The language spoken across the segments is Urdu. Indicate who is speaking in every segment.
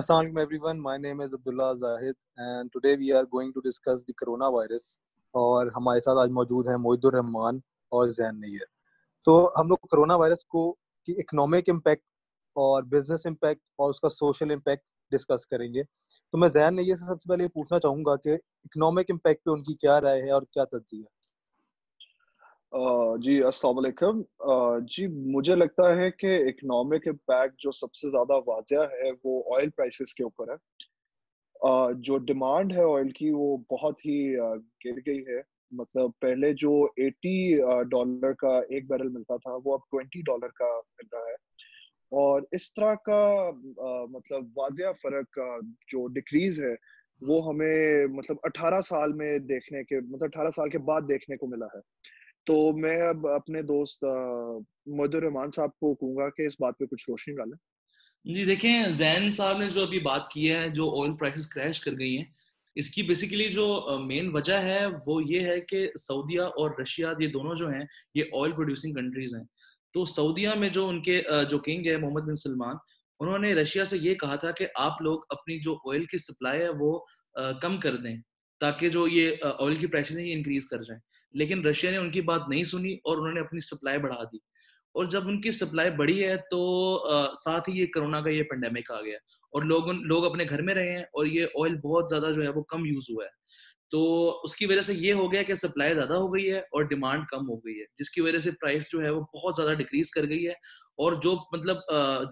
Speaker 1: Assalamu alaikum everyone. My name is Abdullah Zahid and today we are going to discuss the coronavirus. اور ہمارے ساتھ آج موجود ہیں محد الرحمان اور زین نیئر تو ہم لوگ کرونا وائرس کو کی اکنامک امپیکٹ اور بزنس امپیکٹ اور اس کا سوشل امپیکٹ ڈسکس کریں گے تو میں زین نیئر سے سب سے پہلے یہ پوچھنا چاہوں گا کہ اکنامک امپیکٹ پہ ان کی کیا رائے ہے اور کیا تجزیہ ہے
Speaker 2: جی السلام علیکم۔ جی مجھے لگتا ہے کہ اکنامک امپیکٹ جو سب سے زیادہ واضح ہے وہ آئل پرائسز کے اوپر ہے۔ جو ڈیمانڈ ہے آئل کی وہ بہت ہی گر گئی ہے۔ مطلب پہلے جو ایٹی ڈالر کا ایک بیرل ملتا تھا وہ اب ٹوینٹی ڈالر کا مل رہا ہے۔ اور اس طرح کا مطلب واضح فرق جو ڈکریز ہے وہ ہمیں مطلب اٹھارہ سال میں دیکھنے کے مطلب اٹھارہ سال کے بعد دیکھنے کو ملا ہے۔ تو میں اب اپنے دوست محد الرحمان صاحب کو کہوں گا کہ اس بات پہ کچھ روشنی ڈالیں۔
Speaker 3: جی دیکھیں، زین صاحب نے جو ابھی بات کی ہے، جو آئل پرائسز کریش کر گئی ہیں، اس کی بیسیکلی جو مین وجہ ہے، وہ یہ ہے کہ سعودیہ اور رشیا، یہ دونوں جو ہیں، یہ آئل پروڈیوسنگ کنٹریز ہیں۔ تو سعودیہ میں جو ان کے جو کنگ ہے، محمد بن سلمان، انہوں نے رشیا سے یہ کہا تھا کہ آپ لوگ اپنی جو آئل کی سپلائی ہے، وہ کم کر دیں۔ تاکہ جو یہ آئل کی پرائسز ہیں یہ انکریز کر جائیں۔ لیکن رشیا نے ان کی بات نہیں سنی اور انہوں نے اپنی سپلائی بڑھا دی۔ اور جب ان کی سپلائی بڑھی ہے تو ساتھ ہی یہ کرونا کا یہ پینڈیمک آ گیا۔ اور لوگ لوگ اپنے گھر میں رہے ہیں اور یہ آئل بہت زیادہ جو ہے وہ کم یوز ہوا ہے۔ تو اس کی وجہ سے یہ ہو گیا کہ سپلائی زیادہ ہو گئی ہے اور ڈیمانڈ کم ہو گئی ہے، جس کی وجہ سے پرائس جو ہے وہ بہت زیادہ ڈکریز کر گئی ہے۔ اور جو مطلب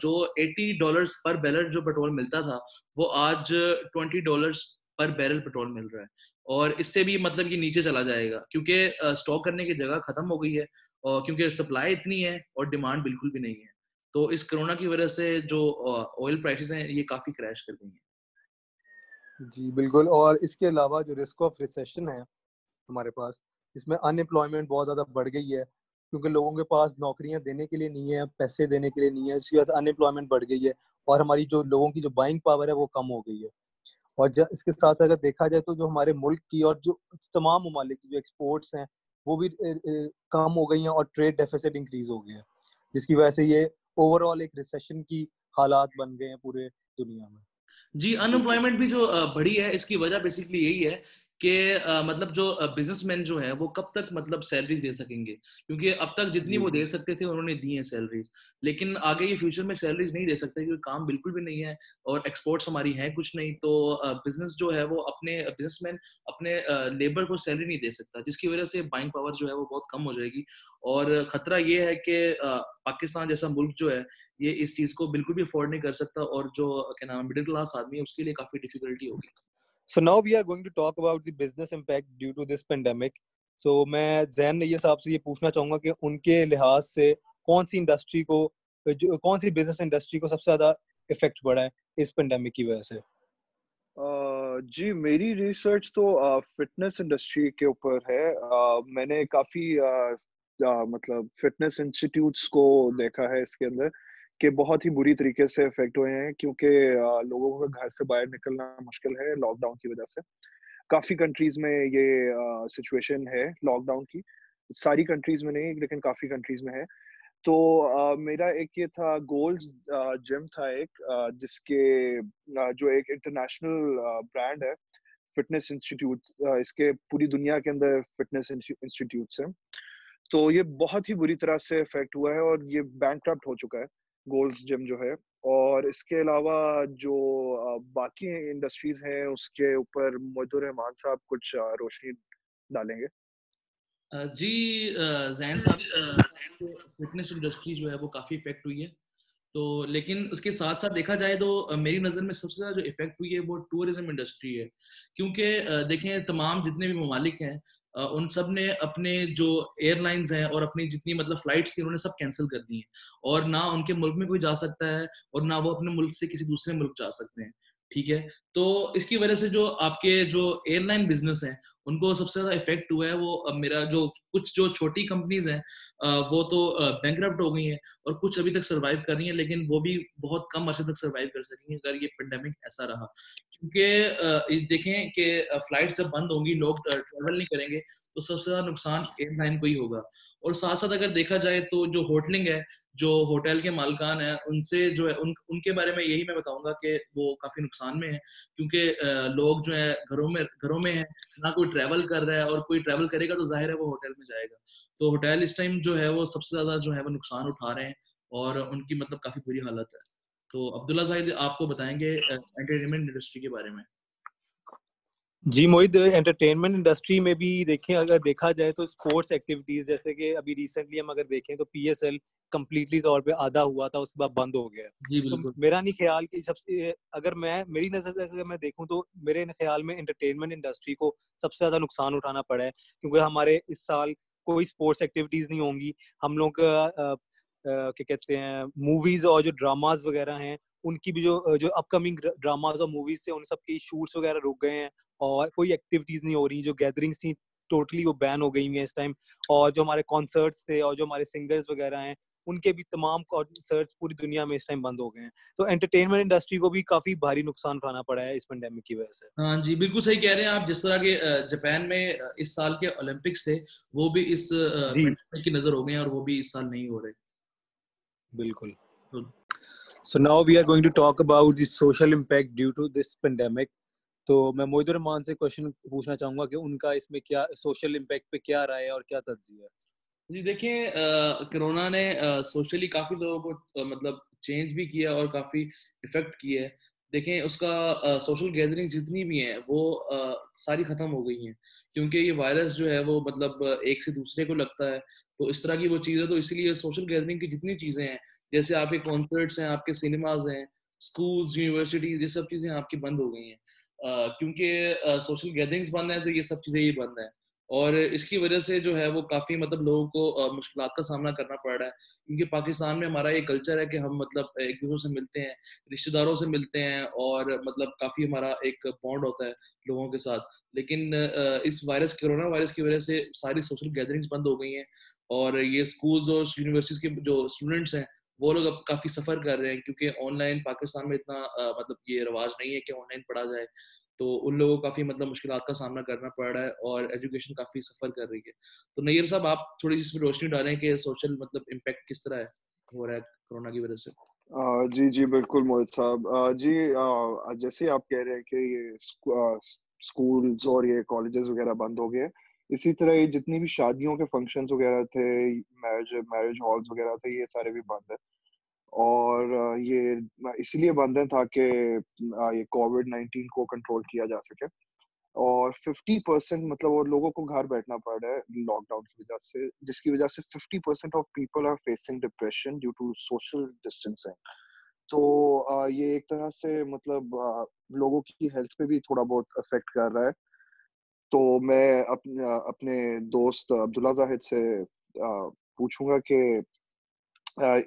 Speaker 3: جو ایٹی ڈالرس پر بیرل جو پیٹرول ملتا تھا، وہ آج twenty dollars per barrel petrol مل رہا ہے۔ اور اس سے بھی مطلب یہ نیچے چلا جائے گا، کیونکہ اسٹاک کرنے کی جگہ ختم ہو گئی ہے اور کیونکہ سپلائی اتنی ہے اور ڈیمانڈ بالکل بھی نہیں ہے۔ تو اس کرونا کی وجہ سے جو آئل پرائسز ہیں، یہ کافی کریش کر گئی ہیں۔
Speaker 1: جی بالکل۔ اور اس کے علاوہ جو رسک آف ریسیشن ہے ہمارے پاس، اس میں ان امپلائمنٹ بہت زیادہ بڑھ گئی ہے، کیونکہ لوگوں کے پاس نوکریاں دینے کے لیے نہیں ہیں، پیسے دینے کے لیے نہیں ہے اس کی وجہ سے ان امپلائمنٹ بڑھ گئی ہے اور ہماری جو لوگوں کی جو بائنگ پاور ہے وہ کم ہو گئی ہے۔ اور اس کے ساتھ اگر دیکھا جائے تو جو ہمارے ملک کی اور جو تمام ممالک کی جو ایکسپورٹس ہیں، وہ بھی کم ہو گئی ہیں اور ٹریڈ ڈیفیسٹ انکریز ہو گئے ہیں جس کی وجہ سے یہ اوور آل ایک ریسیشن کی حالات بن گئے ہیں پورے دنیا میں۔
Speaker 3: جی ان امپلائمنٹ بھی جو بڑی ہے، اس کی وجہ بیسکلی یہی ہے کہ مطلب جو بزنس مین جو ہے وہ کب تک مطلب سیلریز دے سکیں گے؟ کیونکہ اب تک جتنی وہ دے سکتے تھے انہوں نے دی ہیں سیلریز لیکن آگے یہ فیوچر میں سیلریز نہیں دے سکتے کیونکہ کام بالکل بھی نہیں ہے اور ایکسپورٹس ہماری ہیں کچھ نہیں تو بزنس جو ہے وہ اپنے بزنس مین اپنے لیبر کو سیلری نہیں دے سکتا جس کی وجہ سے بائنگ پاور جو ہے وہ بہت کم ہو جائے گی۔ اور خطرہ یہ ہے کہ پاکستان جیسا ملک جو ہے یہ اس چیز کو بالکل بھی افورڈ نہیں کر سکتا اور جو کیا نام مڈل کلاس آدمی ہے اس کے لیے کافی ڈیفیکلٹی ہوگی۔
Speaker 1: So now we are going to talk about the business impact due to this pandemic so میں زین نیہ صاحب سے یہ پوچھنا چاہوں گا کہ ان کے لحاظ سے کون سی انڈسٹری کو کون سی بزنس انڈسٹری کو سب سے زیادہ افیکٹ پڑا ہے اس پینڈیمک کی وجہ سے؟
Speaker 2: جی میری ریسرچ تو فٹنس انڈسٹری کے اوپر ہے۔ میں نے کافی مطلب فٹنس انسٹیٹیوٹس کو دیکھا ہے اس کے اندر۔ کہ بہت ہی بری طریقے سے افیکٹ ہوئے ہیں، کیونکہ لوگوں کو گھر سے باہر نکلنا مشکل ہے لاک ڈاؤن کی وجہ سے۔ کافی کنٹریز میں یہ سچویشن ہے لاک ڈاؤن کی۔ ساری کنٹریز میں نہیں، لیکن کافی کنٹریز میں ہے۔ تو میرا ایک یہ تھا گولڈ جم تھا ایک جس کے جو ایک انٹرنیشنل برانڈ ہے فٹنس انسٹیٹیوٹ اس کے پوری دنیا کے اندر فٹنس انسٹیٹیوٹس ہیں۔ تو یہ بہت ہی بری طرح سے افیکٹ ہوا ہے اور یہ بینک کرپٹ ہو چکا ہے۔ گولڈ جم جو ہے۔ اور اس کے علاوہ جو باقی انڈسٹریز ہیں، اس کے اوپر محد الرحمان صاحب کچھ روشنی ڈالیں گے۔
Speaker 3: جی زین صاحب فٹنس انڈسٹری جو ہے، وہ کافی افیکٹ ہوئی ہے۔ تو لیکن اس کے ساتھ ساتھ دیکھا جائے تو میری نظر میں سب سے زیادہ جو افیکٹ ہوئی ہے، وہ ٹورزم انڈسٹری ہے۔ کیونکہ دیکھیں تمام جتنے بھی ممالک ہیں ان سب نے اپنے جو ایئر لائنز ہیں اور اپنی جتنی مطلب فلائٹس تھی انہوں نے سب کینسل کر دی ہیں۔ اور نہ ان کے ملک میں کوئی جا سکتا ہے اور نہ وہ اپنے ملک سے کسی دوسرے ملک جا سکتے ہیں، ٹھیک ہے؟ تو اس کی وجہ سے جو آپ کے جو ایئر لائن بزنس ہیں، ان کو سب سے زیادہ افیکٹ ہوا ہے وہ میرا جو کچھ جو چھوٹی کمپنیز ہیں وہ تو بینکرپٹ ہو گئی ہیں اور کچھ ابھی تک سروائیو کر رہی ہیں، لیکن وہ بھی بہت کم عرصے تک سروائیو کر سکیں گے اگر یہ پینڈیمک ایسا رہا۔ کیونکہ دیکھیں کہ فلائٹ جب بند ہوں گی، لوگ ٹریول نہیں کریں گے، تو سب سے زیادہ نقصان ایئر لائن کو ہی ہوگا۔ اور ساتھ ساتھ اگر دیکھا جائے تو جو ہوٹلنگ ہے، جو ہوٹل کے مالکان ہیں، ان سے جو ہے، ان ان کے بارے میں یہی میں بتاؤں گا کہ وہ کافی نقصان میں ہیں۔ کیونکہ لوگ جو ہے گھروں میں گھروں میں ہیں، نہ کوئی ٹریول کر رہا ہے اور کوئی ٹریول کرے گا تو ظاہر ہے وہ ہوٹل میں جائے گا۔ تو ہوٹل اس ٹائم جو ہے وہ سب سے زیادہ جو ہے وہ نقصان اٹھا رہے ہیں اور ان کی مطلب کافی بری حالت ہے۔ تو عبداللہ صاحب آپ کو بتائیں گے انٹرٹینمنٹ انڈسٹری کے بارے میں۔
Speaker 1: جی موہد انٹرٹینمنٹ انڈسٹری میں بھی دیکھیں اگر دیکھا جائے تو اسپورٹس ایکٹیویٹیز جیسے کہ ابھی ریسنٹلی ہم اگر دیکھیں تو پی ایس ایل کمپلیٹلی طور پہ آدھا ہوا تھا اس کے بعد بند ہو گیا۔ جی میرا نہیں خیال کہ سب سے اگر میں میری نظر سے اگر میں دیکھوں تو میرے خیال میں انٹرٹینمنٹ انڈسٹری کو سب سے زیادہ نقصان اٹھانا پڑا ہے۔ کیونکہ ہمارے اس سال کوئی اسپورٹس ایکٹیویٹیز نہیں ہوں گی۔ ہم لوگ کیا کہتے ہیں موویز اور جو ڈراماز وغیرہ ہیں، ان کی بھی جو جو اپ کمنگ ڈراماز اور موویز تھے، ان سب کی شوٹس وغیرہ رک گئے ہیں۔ اور کوئی ایکٹیویٹیز نہیں ہو رہی، جو گیدرنگس تھیں ٹوٹلی وہ بین ہو گئی ہیں اس ٹائم اور جو ہمارے کانسرٹس تھے، اور جو ہمارے سنگرز وغیرہ ہیں ان کے بھی تمام کانسرٹس پوری دنیا میں اس ٹائم بند ہو گئے ہیں۔ تو انٹرٹینمنٹ انڈسٹری کو بھی کافی بھاری نقصان اٹھانا پڑا ہے اس پینڈیمک کی وجہ سے۔
Speaker 3: ہاں جی بالکل صحیح کہہ رہے ہیں آپ۔ جس طرح کے جاپان میں اس سال کے اولمپکس تھے وہ بھی اس کی نظر ہو گئے ہیں اور وہ بھی اس سال نہیں ہو رہے۔
Speaker 1: بالکل۔ So now we are going to talk about the social impact due to this pandemic تو میں موہد الرحمان سے کوشچن پوچھنا چاہوں گا کہ ان کا اس میں کیا سوشل امپیکٹ پہ کیا رائے اور کیا تجزیہ ہے۔
Speaker 3: جی دیکھیں کرونا نے سوشلی کافی لوگوں کو مطلب چینج بھی کیا اور کافی افیکٹ کیا ہے۔ دیکھیں، اس کا سوشل گیدرنگ جتنی بھی ہیں، وہ ساری ختم ہو گئی ہیں۔ کیونکہ یہ وائرس جو ہے، وہ مطلب ایک سے دوسرے کو لگتا ہے۔ تو اس طرح کی وہ چیز ہے تو اسی لیے سوشل گیدرنگ کی جتنی چیزیں ہیں، جیسے آپ کے کانسرٹس ہیں، آپ کے سنیماز ہیں اسکولس یونیورسٹیز یہ سب چیزیں آپ کی بند ہو گئی ہیں۔ کیونکہ سوشل گیدرنگس بند ہیں، تو یہ سب چیزیں ہی بند ہیں۔ اور اس کی وجہ سے جو ہے وہ کافی مطلب لوگوں کو مشکلات کا سامنا کرنا پڑ رہا ہے۔ کیونکہ پاکستان میں ہمارا یہ کلچر ہے کہ ہم مطلب ایک دوسرے سے ملتے ہیں رشتے داروں سے ملتے ہیں اور مطلب کافی ہمارا ایک بانڈ ہوتا ہے لوگوں کے ساتھ۔ لیکن اس وائرس، کرونا وائرس کی وجہ سے ساری سوشل گیدرنگس بند ہو گئی ہیں اور یہ اسکولز اور یونیورسٹیز کے جو اسٹوڈنٹس ہیں، وہ لوگ اب کافی سفر کر رہے ہیں کیونکہ آن لائن پاکستان میں اتنا مطلب یہ رواج نہیں ہے کہ آن لائن پڑھا جائے۔ تو ان لوگوں کو کافی مطلب مشکلات کا سامنا کرنا پڑ رہا ہے اور ایجوکیشن کافی سفر کر رہی ہے۔ تو نیئر صاحب، آپ تھوڑی سی روشنی ڈالیں کہ سوشل مطلب امپیکٹ کس طرح ہے ہو رہا ہے کورونا کی وجہ سے؟
Speaker 2: جی جی بالکل موہت صاحب۔ جی جیسے آپ کہہ رہے ہیں کہ یہ اسکولز اور یہ کالجز وغیرہ بند ہو گئے۔ اسی طرح یہ جتنی بھی شادیوں کے فنکشنز وغیرہ تھے میرج میرج ہالز وغیرہ تھے، یہ سارے بھی بند ہیں۔ اور یہ اس لیے بند ہیں تاکہ یہ کووڈ نائنٹین کو کنٹرول کیا جا سکے۔ اور ففٹی پرسینٹ مطلب اور لوگوں کو گھر بیٹھنا پڑ رہا ہے لاک ڈاؤن کی وجہ سے، جس کی وجہ سے fifty percent of people are facing depression due to social distancing تو یہ ایک طرح سے مطلب لوگوں کی ہیلتھ پہ بھی تھوڑا بہت افیکٹ کر رہا ہے۔ تو میں اپنے دوست عبداللہ زاہد سے پوچھوں گا کہ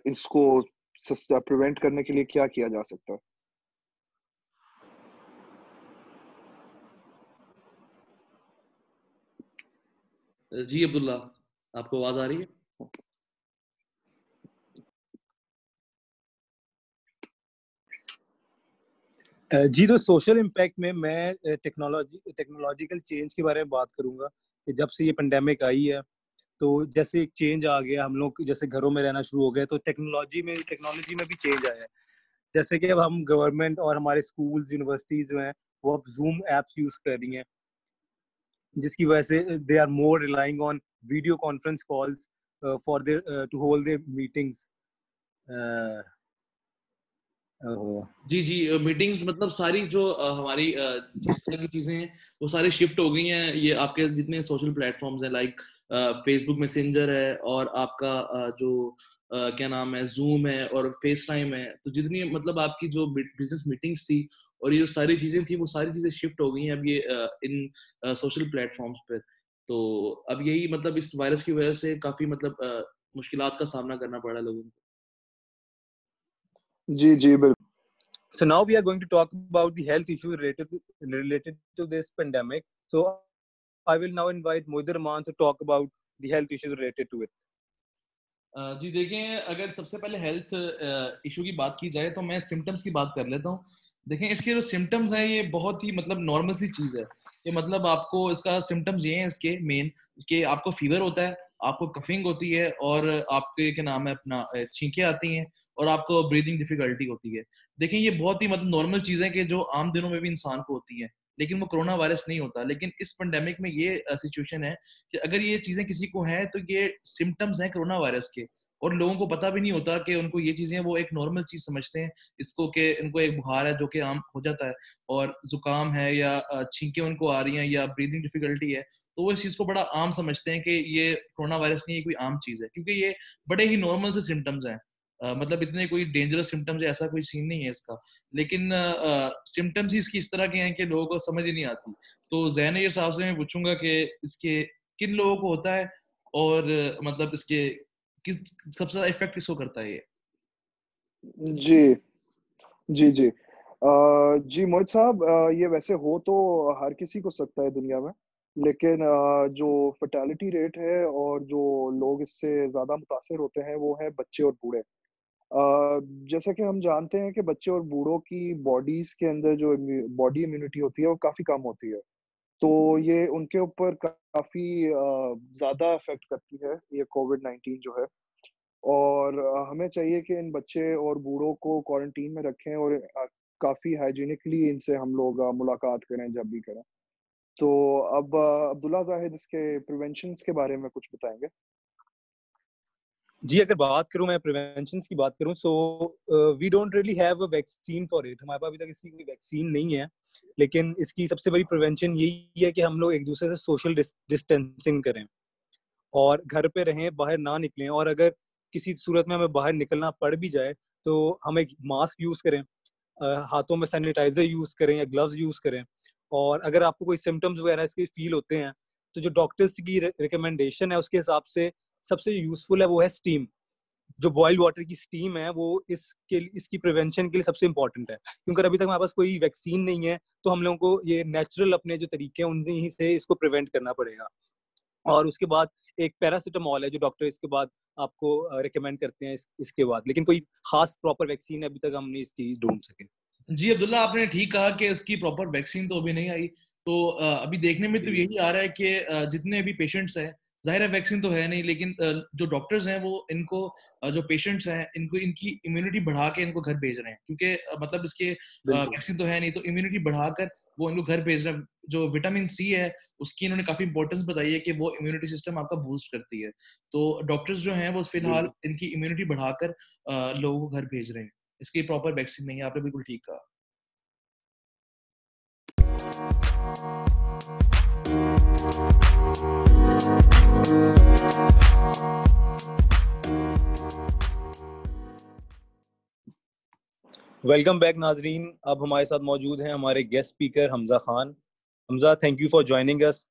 Speaker 2: اس کو پریونٹ کرنے کے لیے کیا کیا جا سکتا ہے؟
Speaker 3: جی عبداللہ آپ کو آواز آ رہی ہے؟
Speaker 1: جی تو سوشل امپیکٹ میں میں ٹیکنالوجی ٹیکنالوجیکل چینج کے بارے میں بات کروں گا کہ جب سے یہ پینڈیمک آئی ہے تو جیسے ایک چینج آ گیا، ہم لوگ جیسے گھروں میں رہنا شروع ہو گئے تو ٹیکنالوجی میں ٹیکنالوجی میں بھی چینج آیا ہے۔ جیسے کہ اب ہم گورنمنٹ اور ہمارے اسکولز یونیورسٹیز جو ہیں، وہ اب زوم ایپس یوز کر رہی ہیں۔ جس کی وجہ سے they are more relying on video conference calls for their to hold their meetings
Speaker 3: جی جی میٹنگز مطلب ساری جو ہماری جس طرح کی چیزیں ہیں، وہ ساری شفٹ ہو گئی ہیں۔ یہ آپ کے جتنے سوشل پلیٹ فارمز ہیں لائک فیس بک میسنجر ہے اور آپ کا جو کیا نام ہے زوم ہے اور فیس ٹائم ہے۔ تو جتنی مطلب آپ کی جو بزنس میٹنگس تھی اور یہ جو ساری چیزیں تھیں، وہ ساری چیزیں شفٹ ہو گئی ہیں اب یہ ان سوشل پلیٹ فارمس پہ تو اب یہی مطلب اس وائرس کی وجہ سے کافی مطلب مشکلات کا سامنا کرنا پڑا لوگوں کو۔
Speaker 2: جی جی بالکل
Speaker 1: So now we are going to talk about the health issues related to, related to this pandemic. So I will now invite Rahman to talk about the health issues related to it.
Speaker 3: جی دیکھیں اگر سب سے پہلے ہیلتھ ایشو کی بات کی جائے تو میں سمٹمس کی بات کر لیتا ہوں دیکھیں اس کے جو سمٹمس ہیں یہ بہت ہی مطلب نارمل سی چیز ہے کہ مطلب آپ کو اس کا سمٹمس یہ ہیں اس کے مین کہ آپ کو فیور ہوتا ہے آپ کو کفنگ ہوتی ہے اور آپ کے کیا نام ہے، اپنا چھینکیں آتی ہیں اور آپ کو بریدنگ ڈیفیکلٹی ہوتی ہے۔ دیکھیں، یہ بہت ہی مطلب نارمل چیزیں کہ جو عام دنوں میں بھی انسان کو ہوتی ہیں، لیکن وہ کرونا وائرس نہیں ہوتا۔ لیکن اس پینڈیمک میں یہ سچویشن ہے کہ اگر یہ چیزیں کسی کو ہیں تو یہ سمٹمس ہیں کرونا وائرس کے۔ اور لوگوں کو پتا بھی نہیں ہوتا کہ ان کو یہ چیزیں وہ ایک نارمل چیز سمجھتے ہیں، اس کو کہ ان کو ایک بخار ہے جو کہ عام ہو جاتا ہے اور زکام ہے یا چھینکیں ان کو آ رہی ہیں یا بریدنگ ڈیفیکلٹی ہے، تو وہ اس چیز کو بڑا عام سمجھتے ہیں کہ یہ کرونا وائرس نہیں ہے کوئی عام چیز ہے، کیونکہ یہ بڑے ہی نارمل سے سمٹمز ہیں۔ مطلب اتنے کوئی ڈینجرس سمٹمز ایسا کوئی سین نہیں ہے اس کا۔ لیکن سمٹمز ہی اس کی اس طرح کے ہیں کہ لوگوں کو سمجھ ہی نہیں آتی۔ تو زین یہ صاحب سے میں پوچھوں گا کہ اس کے کن لوگوں کو ہوتا ہے اور مطلب اس کے سب سے زیادہ افیکٹ کس کو کرتا ہے یہ؟
Speaker 2: جی۔ جی جی۔ جی موہت صاحب یہ ویسے ہو تو ہر کسی کو سکتا ہے دنیا میں، لیکن جو فرٹیلٹی ریٹ ہے اور جو لوگ اس سے زیادہ متاثر ہوتے ہیں، وہ ہیں بچے اور بوڑھے۔ جیسا کہ ہم جانتے ہیں کہ بچے اور بوڑھوں کی باڈیز کے اندر جو باڈی امیونٹی ہوتی ہے، وہ کافی کم ہوتی ہے۔ تو یہ ان کے اوپر کافی زیادہ افیکٹ کرتی ہے، یہ کووڈ نائنٹین جو ہے۔ اور ہمیں چاہیے کہ ان بچے اور بوڑھوں کو کوارنٹین میں رکھیں اور کافی ہائیجینکلی ان سے ہم لوگ ملاقات کریں، جب بھی کریں۔ تو اب عبداللہ زاہد اس کے پریونشنس کے بارے میں کچھ بتائیں گے؟
Speaker 1: جی اگر بات کروں میں پریونشنس کی بات کروں so we don't really have a vaccine for it ہمارے پاس ابھی تک اس کی کوئی ویکسین نہیں ہے، لیکن اس کی سب سے بڑی پریونشن یہی ہے کہ ہم لوگ ایک دوسرے سے سوشل ڈسٹینسنگ کریں اور گھر پہ رہیں، باہر نہ نکلیں۔ اور اگر کسی صورت میں ہمیں باہر نکلنا پڑ بھی جائے، تو ہم ایک ماسک یوز کریں ہاتھوں میں سینیٹائزر یوز کریں یا گلوز یوز کریں۔ اور اگر آپ کو کوئی سمٹمس وغیرہ اس کے فیل ہوتے ہیں، تو جو ڈاکٹرس کی ریکمنڈیشن ہے، اس کے حساب سے سب سے یوزفل ہے وہ ہے اسٹیم جو بوائل واٹر کی اسٹیم ہے وہ اس کے اس کی پریونشن کے لیے سب سے امپورٹنٹ ہے. کیونکہ ابھی تک ہمارے پاس کوئی ویکسین نہیں ہے تو ہم لوگوں کو یہ نیچرل اپنے جو طریقے ہیں انہیں سے اس کو پریونٹ کرنا پڑے گا. اور اس کے بعد ایک پیراسیٹامول ہے جو ڈاکٹر اس کے بعد آپ کو ریکمینڈ کرتے ہیں اس کے بعد. لیکن کوئی خاص پراپر ویکسین ابھی تک ہم نے اس کی ڈھونڈ سکے.
Speaker 3: جی عبداللہ آپ نے ٹھیک کہا کہ اس کی پراپر ویکسین تو ابھی نہیں آئی. تو ابھی دیکھنے میں تو یہی آ رہا ہے کہ جتنے بھی پیشنٹس ہیں ظاہر ہے ویکسین تو ہے نہیں لیکن جو ڈاکٹرز ہیں وہ ان کو جو پیشنٹس ہیں ان کو ان کی امیونٹی بڑھا کے ان کو گھر بھیج رہے ہیں۔ کیونکہ مطلب اس کے ویکسین تو ہے نہیں تو امیونٹی بڑھا کر وہ ان کو گھر بھیج رہے ہیں۔ جو وٹامن سی ہے اس کی انہوں نے کافی امپورٹینس بتائی ہے کہ وہ امیونٹی سسٹم آپ کا بوسٹ کرتی ہے۔ تو ڈاکٹرز جو ہیں وہ فی الحال ان کی امیونٹی بڑھا کر لوگوں کو گھر بھیج رہے ہیں۔ اس کی پراپر ویکسین نہیں ہے آپ نے بالکل ٹھیک کہا۔
Speaker 1: ویلکم بیک ناظرین اب ہمارے ساتھ موجود ہیں ہمارے guest speaker Hamza Khan Hamza thank you for joining اس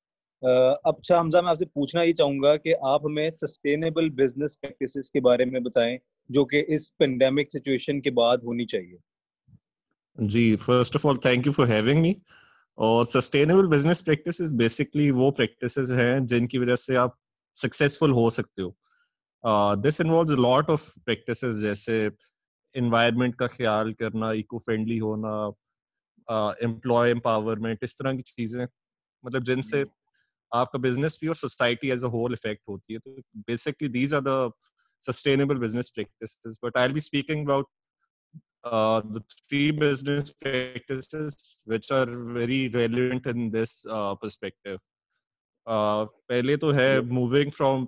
Speaker 1: اچھا حمزہ میں آپ سے پوچھنا یہ چاہوں گا کہ آپ ہمیں سسٹینیبل بزنس پریکٹسز کے بارے میں بتائیں جو کہ اس پینڈیمک سچویشن کے بعد ہونی چاہیے
Speaker 4: جی first of all thank you for having me اور سسٹینیبل بزنس پریکٹس بیسکلی وہ پریکٹسز ہیں جن کی وجہ سے آپ سکسیزفل ہو سکتے ہو۔ This involves lot of practices جیسے انوائرمنٹ کا خیال کرنا ایکو فرینڈلی ہونا امپلائی امپاورمنٹ اس طرح کی چیزیں۔ مطلب جن سے آپ کا بزنس بھی اور society as a whole affect ہوتی ہے۔ تو basically these are the sustainable business practices but I be speaking about uh, the three business practices which are very relevant in this uh, perspective. Uh, پہلے تو ہے moving from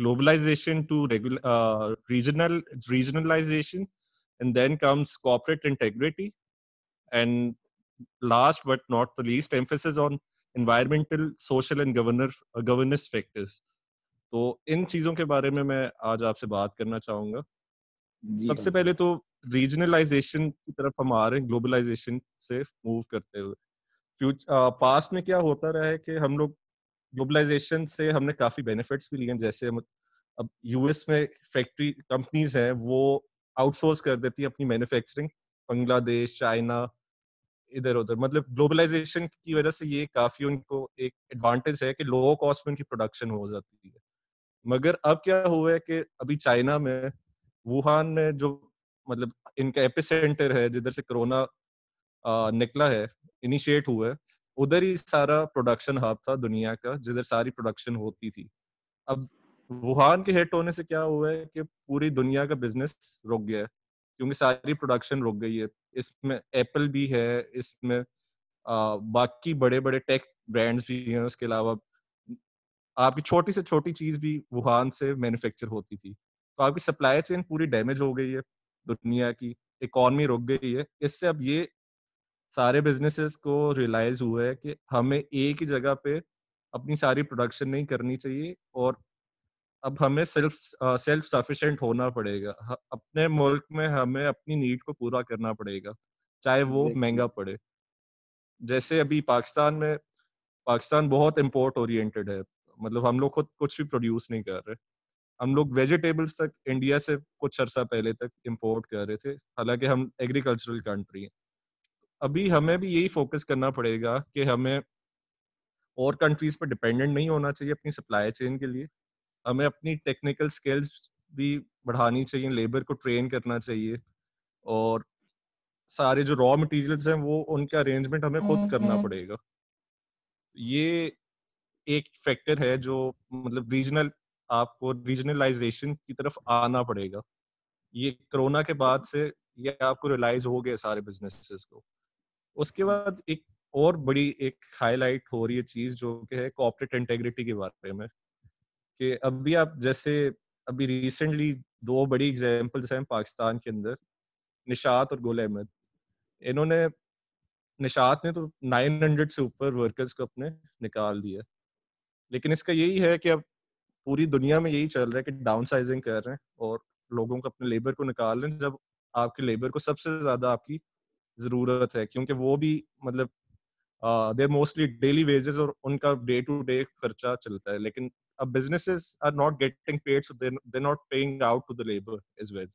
Speaker 4: globalization to regular, uh, regional regionalization, and then comes corporate integrity, and last but not the least, emphasis on environmental, social, and governor, uh, governance factors. تو ان چیزوں کے بارے میں میں آج آپ سے بات کرنا چاہوں گا سب سے پہلے تو ریجنلائزیشن کی طرف ہم آ رہے ہیں گلوبلائزیشن سے موو کرتے ہوئے۔ پاسٹ میں کیا ہوتا رہا ہے کہ ہم لوگ گلوبلائزیشن سے ہم نے کافی بینیفٹس بھی لیے ہیں جیسے اب یو ایس میں فیکٹری کمپنیز ہیں وہ آؤٹ سورس کر دیتی ہیں اپنی مینوفیکچرنگ بنگلہ دیش چائنا ادھر ادھر۔ مطلب گلوبلائزیشن کی وجہ سے یہ کافی ان کو ایک ایڈوانٹیج ہے کہ لو کاسٹ میں ان کی پروڈکشن ہو جاتی ہے۔ مگر اب کیا ہوا ہے کہ ابھی چائنا میں ووہان میں جو مطلب ان کا ایپی سینٹر ہے، جدھر سے کرونا نکلا ہے انیشیٹ ہوا ہے، ادھر ہی سارا پروڈکشن ہب تھا دنیا کا، جدھر ساری پروڈکشن ہوتی تھی۔ اب ووہان کے ہٹ ہونے سے کیا ہوا ہے کہ پوری دنیا کا بزنس رک گیا ہے، کیونکہ ساری پروڈکشن رک گئی ہے۔ اس میں ایپل بھی ہے، اس میں باقی بڑے بڑے ٹیک برانڈس بھی ہیں۔ اس کے علاوہ آپ کی چھوٹی سے چھوٹی چیز بھی ووہان سے مینوفیکچر ہوتی تھی۔ تو آپ کی سپلائی چین پوری ڈیمیج ہو گئی ہے دنیا کی اکانمی رک گئی ہے۔ اس سے اب یہ سارے بزنسز کو ریئلائز ہوا ہے کہ ہمیں ایک ہی جگہ پہ اپنی ساری پروڈکشن نہیں کرنی چاہیے اور اب ہمیں سیلف سیلف سفیشینٹ ہونا پڑے گا۔ اپنے ملک میں ہمیں اپنی نیڈ کو پورا کرنا پڑے گا چاہے وہ مہنگا پڑے۔ جیسے ابھی پاکستان میں پاکستان بہت امپورٹ اورینٹیڈ ہے۔ مطلب ہم لوگ خود کچھ بھی پروڈیوس نہیں کر رہے۔ ہم لوگ ویجیٹیبلس تک انڈیا سے کچھ عرصہ پہلے تک امپورٹ کر رہے تھے حالانکہ ہم ایگریکلچرل کنٹری ہیں۔ ابھی ہمیں بھی یہی فوکس کرنا پڑے گا کہ ہمیں اور کنٹریز پر ڈپینڈنٹ نہیں ہونا چاہیے اپنی سپلائی چین کے لیے۔ ہمیں اپنی ٹیکنیکل اسکلس بھی بڑھانی چاہیے لیبر کو ٹرین کرنا چاہیے۔ اور سارے جو را مٹیریلس ہیں وہ ان کا ارینجمنٹ ہمیں خود کرنا پڑے گا۔ یہ ایک فیکٹر ہے جو مطلب ریجنل آپ کو ریجنلائزیشن کی طرف آنا پڑے گا۔ یہ کرونا کے بعد سے یہ آپ کو ریلائز ہو گیا سارے بزنس کو۔ اس کے بعد ایک اور بڑی ایک ہائی لائٹ ہو رہی ہے چیز جو کہ ہے کوپریٹ انٹیگریٹی کے بارے میں۔ کہ ابھی آپ جیسے ابھی ریسنٹلی دو بڑی ایگزامپلس ہیں پاکستان کے اندر نشات اور گول احمد۔ انہوں نے نشات نے تو نائن ہنڈریڈ سے اوپر ورکرز کو اپنے نکال دیا۔ لیکن اس کا یہی ہے کہ اب پوری دنیا میں یہی چل رہا ہے کہ ڈاؤن سائزنگ کر رہے ہیں اور لوگوں کو اپنے لیبر کو نکال رہے ہیں، جب آپ کے لیبر کو سب سے زیادہ آپ کی ضرورت ہے، کیونکہ وہ بھی مطلب دیر موسٹلی ڈیلی ویجز اور ان کا ڈے ٹو ڈے خرچہ چلتا ہے، لیکن اب businesses are not getting paid so they not paying out to the labour as well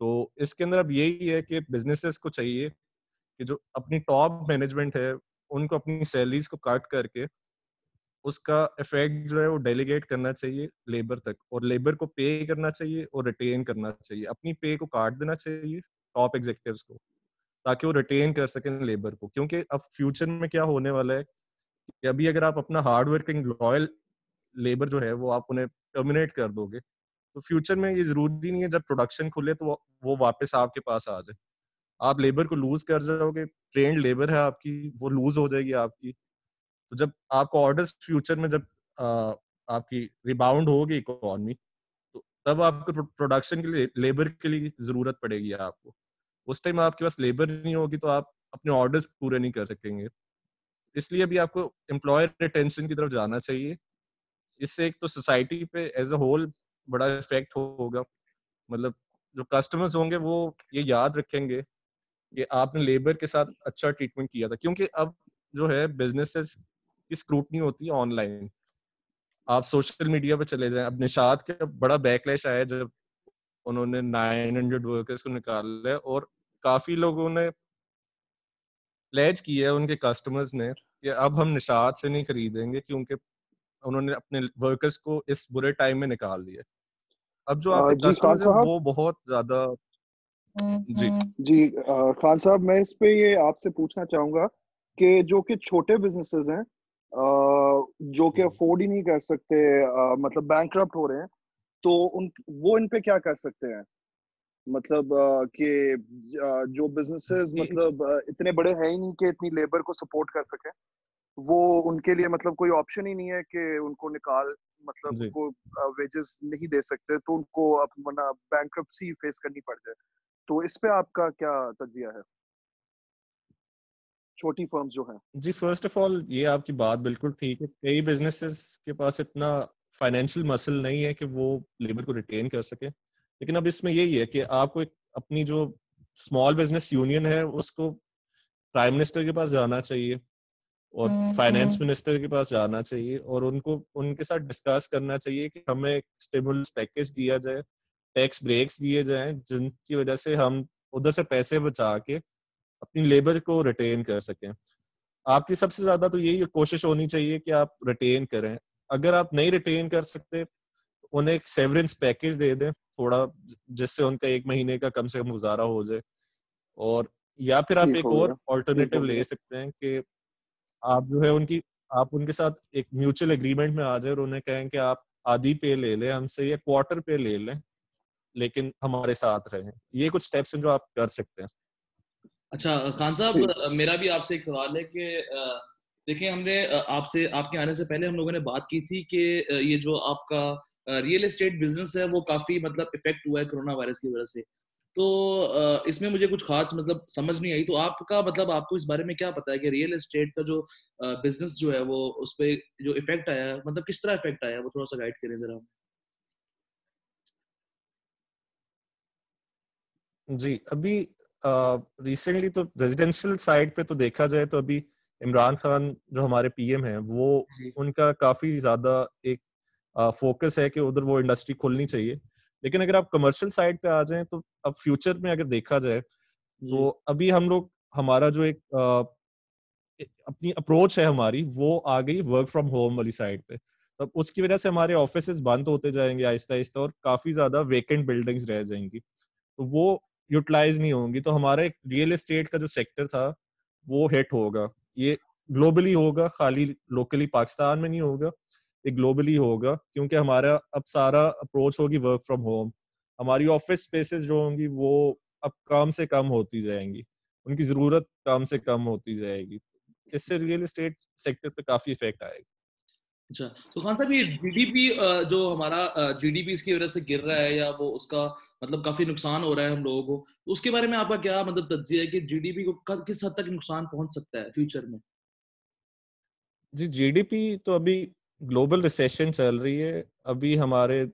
Speaker 4: تو اس کے اندر اب یہی ہے کہ بزنسز کو چاہیے کہ جو اپنی ٹاپ مینجمنٹ ہے، ان کو اپنی سیلریز کو کٹ کر کے اس کا افیکٹ جو ہے وہ ڈیلیگیٹ کرنا چاہیے لیبر تک اور لیبر کو پے کرنا چاہیے اور ریٹین کرنا چاہیے۔ اپنی پے کو کاٹ دینا چاہیے ٹاپ ایگزیکٹوس کو تاکہ وہ ریٹین کر سکیں لیبر کو۔ کیونکہ اب فیوچر میں کیا ہونے والا ہے کہ ابھی اگر آپ اپنا ہارڈ ورکنگ لوئل لیبر جو ہے وہ آپ انہیں ٹرمینیٹ کر دو گے تو فیوچر میں یہ ضروری نہیں ہے جب پروڈکشن کھلے تو وہ واپس آپ کے پاس آ جائے۔ آپ لیبر کو لوز کر جاؤ گے ٹرینڈ لیبر ہے آپ کی، وہ لوز ہو جائے گی آپ کی۔ تو جب آپ کو آرڈر فیوچر میں جب آپ کی ریباؤنڈ ہوگی اکانمی تو تب آپ کو پروڈکشن کے لیے لیبر کے لیے ضرورت پڑے گی آپ کو۔ اس ٹائم آپ کے پاس لیبر نہیں ہوگی تو آپ اپنے آرڈر پورے نہیں کر سکیں گے۔ اس لیے ابھی آپ کو امپلائر ریٹینشن کی طرف جانا چاہیے۔ اس سے ایک تو سوسائٹی پہ ایز اے ہول بڑا افیکٹ ہوگا۔ مطلب جو کسٹمرز ہوں گے وہ یہ یاد رکھیں گے کہ آپ نے لیبر کے ساتھ اچھا ٹریٹمنٹ کیا تھا۔ کیونکہ اب جو ہے بزنس کی اسکروٹنی ہوتی ہے آن لائن آپ سوشل میڈیا پہ چلے جائیں اب نشاد کا بڑا بیک لیش آیا جب انہوں نے نائن ہنڈریڈ ورکرس کو نکال لیا اور کافی لوگوں نے پلیج کیا ہے ان کے کسٹمرز نے کہ اب ہم نشاد سے نہیں خریدیں گے کیونکہ انہوں نے اپنے ورکرز کو اس برے ٹائم میں نکال دیا اب جو آپ کے کسٹمرز ہیں وہ بہت زیادہ
Speaker 2: جی۔ جی خان صاحب میں اس پہ یہ آپ سے پوچھنا چاہوں گا کہ جو کہ چھوٹے بزنسز ہیں جو کہ افورڈ ہی نہیں کر سکتے مطلب بینک کرپٹ ہو رہے ہیں تو ان وہ ان پہ کیا کر سکتے ہیں؟ مطلب کہ جو بزنسز مطلب اتنے بڑے ہیں ہی نہیں کہ اتنی لیبر کو سپورٹ کر سکیں وہ ان کے لیے مطلب کوئی آپشن ہی نہیں ہے کہ ان کو نکال مطلب ان کو ویجز نہیں دے سکتے تو ان کو اپنا بینک فیس کرنی پڑ جائے۔ تو اس پہ آپ کا کیا تجزیہ ہے؟ چھوٹی فرمز جو ہیں۔
Speaker 4: جی فرسٹ آف آل یہ آپ کی بات بالکل ٹھیک ہے۔ کئی بزنسز کے پاس اتنا فائنینشیل مسل نہیں ہے کہ وہ لیبر کو ریٹین کر سکے لیکن اب اس میں یہی ہے کہ آپ کو اپنی جو اسمال بزنس یونین ہے اس کو پرائم منسٹر کے پاس جانا چاہیے اور فائنینس منسٹر کے پاس جانا چاہیے اور ان کو ان کے ساتھ ڈسکس کرنا چاہیے کہ ہمیں ایک اسٹیبلس پیکج دیا جائے ٹیکس بریکس دیے جائیں جن کی وجہ سے ہم ادھر سے پیسے بچا کے اپنی لیبر کو ریٹین کر سکیں۔ آپ کی سب سے زیادہ تو یہی کوشش ہونی چاہیے کہ آپ ریٹین کریں۔ اگر آپ نہیں ریٹین کر سکتے انہیں ایک سیورنس پیکج دے دیں تھوڑا جس سے ان کا ایک مہینے کا کم سے کم گزارا ہو جائے۔ اور یا پھر آپ ایک اور آلٹرنیٹو لے سکتے ہیں کہ آپ جو ہے ان کی آپ ان کے ساتھ ایک میوچل اگریمنٹ میں آ جائے اور انہیں کہیں کہ آپ آدھی پے لے لیں ہم سے یا کوارٹر پے لے لیں لیکن ہمارے ساتھ رہیں۔ یہ کچھ اسٹیپس ہیں جو آپ کر سکتے ہیں۔
Speaker 3: اچھا خان صاحب میرا بھی آپ سے ایک سوال ہے کہ دیکھیں ہم نے آپ سے آپ کے آنے سے پہلے ہم لوگوں نے بات کی تھی کہ یہ جو آپ کا ریئل اسٹیٹ بزنس ہے وہ کافی مطلب افیکٹ ہوا ہے کرونا وائرس کی وجہ سے۔ تو اس میں مجھے کچھ خاص مطلب سمجھ نہیں آئی۔ تو آپ کا مطلب آپ کو اس بارے میں کیا پتا ہے کہ ریئل اسٹیٹ کا جو بزنس جو ہے وہ اس پہ جو افیکٹ آیا ہے مطلب کس طرح افیکٹ آیا؟ وہ تھوڑا سا گائڈ کریں ذرا۔
Speaker 4: جی ابھی ریسنٹلی تو ریزیڈینشیل سائڈ پہ تو دیکھا جائے تو ابھی عمران خان جو ہمارے پی ایم ہیں وہ جی۔ ان کا کافی زیادہ ایک فوکس ہے کہ ادھر وہ انڈسٹری کھلنی چاہیے لیکن اگر آپ کمرشل سائڈ پہ آ جائیں تو اب فیوچر میں اگر دیکھا جائے تو جی۔ ابھی ہم لوگ ہمارا جو ایک اپنی اپروچ ہے ہماری وہ آ گئی ورک فرام ہوم والی سائڈ پہ تب اس کی وجہ سے ہمارے آفیسز بند ہوتے جائیں گے آہستہ آہستہ اور کافی زیادہ ویکنٹ بلڈنگس رہ جائیں گی تو وہ یوٹیلائز نہیں ہوں گی، تو ہمارا ایک ریئل اسٹیٹ کا جو سیکٹر تھا، وہ ہٹ ہوگا۔ یہ گلوبلی ہوگا، خالی لوکلی پاکستان میں نہیں ہوگا، یہ گلوبلی ہوگا، کیونکہ ہمارا اب سارا اپروچ ہوگی ورک فرام ہوم ہماری آفس اسپیسیز جو ہوں گی، وہ اب کام سے کم ہوتی جائیں گی۔ ان کی ضرورت کم سے کم ہوتی جائے گی۔ اس سے ریئل اسٹیٹ سیکٹر پہ کافی افیکٹ آئے گا
Speaker 3: اچھا تو خان صاحب، یہ جی ڈی پی جو ہمارا جی ڈی پی اس کی وجہ سے گر رہا ہے یا وہ اس کا مطلب کافی نقصان ہو رہا ہے ہم لوگوں کو۔ تو اس کے بارے میں آپ کا کیا مطلب تجزیہ ہے کہ جی ڈی پی کو کس حد تک نقصان پہنچ سکتا ہے فیوچر میں؟
Speaker 4: جی جی ڈی پی تو ابھی گلوبل ریسیشن چل رہی ہے۔ ابھی ہمارے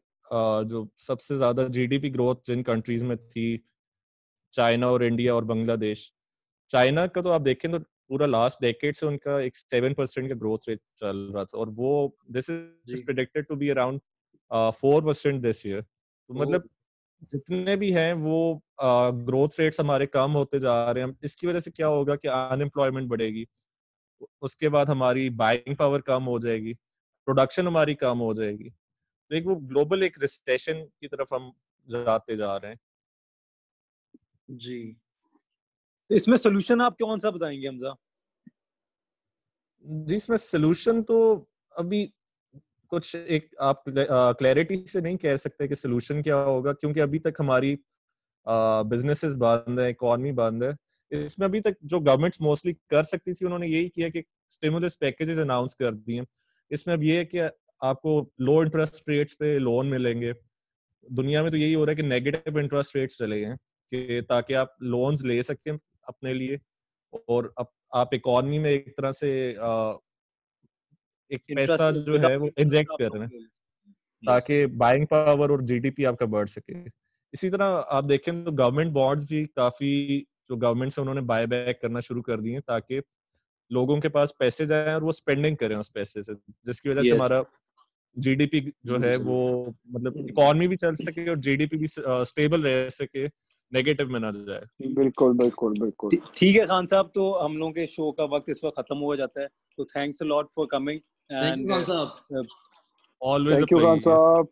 Speaker 4: جو سب سے زیادہ جی ڈی پی گروتھ جن کنٹریز میں تھی چائنا اور انڈیا اور بنگلہ دیش۔ چائنا کا تو آپ دیکھیں تو پورا لاسٹ ڈیکیڈ سے ان کا ایک سیون پرسینٹ کا گروتھ ریٹ چل رہا تھا اور وہ this is predicted to be around four percent this year تو مطلب جتنے بھی ہیں وہ گروتھ ریٹس ہمارے کم ہوتے جا رہے ہیں۔ اس کی وجہ سے کیا ہوگا کہ ان امپلائمنٹ بڑھے گی۔ اس کے بعد ہماری بائنگ پاور کم ہو جائے گی۔ پروڈکشن ہماری کم ہو جائے گی۔ تو ایک وہ گلوبل ایک ریسیشن کی طرف ہم جاتے جا رہے ہیں۔
Speaker 1: جی۔ اس میں سولوشن آپ کون سا بتائیں گے حمزہ
Speaker 4: جی اس میں سولوشن تو ابھی کچھ ایک آپ کلیئرٹی سے نہیں کہہ سکتے کہ سولوشن کیا ہوگا، کیونکہ ابھی تک ہماری بزنسز بند ہے اکانومی بند ہے۔ اس میں ابھی تک جو گورنمنٹ موسٹلی کر سکتی تھی، انہوں نے یہی کیا کہ اسٹیمولس پیکیجز اناؤنس کر دیے اس میں اب یہ ہے کہ آپ کو لو انٹرسٹ ریٹس پہ لون ملیں گے۔ دنیا میں تو یہی ہو رہا ہے کہ نیگیٹو انٹرسٹ ریٹس چلے ہیں کہ تاکہ آپ لونز لے سکیں اپنے لیے اور آپ اکانومی میں ایک طرح سے ایک پیسہ جو ہے وہ انجیکٹ کر رہے ہیں تاکہ بائنگ پاور اور جی ڈی پی آپ کا بڑھ سکے۔ اسی طرح آپ دیکھیں تو گورنمنٹ بانڈز بھی کافی جو گورنمنٹ سے انہوں نے بائی بیک کرنا شروع کر دیے تاکہ لوگوں کے پاس پیسے جائیں اور وہ اسپینڈنگ کریں اس پیسے سے جس کی وجہ سے ہمارا جی ڈی پی جو ہے وہ مطلب اکانومی بھی چل سکے اور جی ڈی پی بھی اسٹیبل رہ سکے۔ نیگیٹو میں نہ جائے۔
Speaker 2: بالکل بالکل بالکل۔
Speaker 1: ٹھیک ہے خان صاحب تو ہم لوگوں کے شو کا وقت اس وقت ختم ہو جاتا ہے۔ تو thanks lot for coming
Speaker 3: Khan sahab
Speaker 4: always
Speaker 2: Khan صاحب۔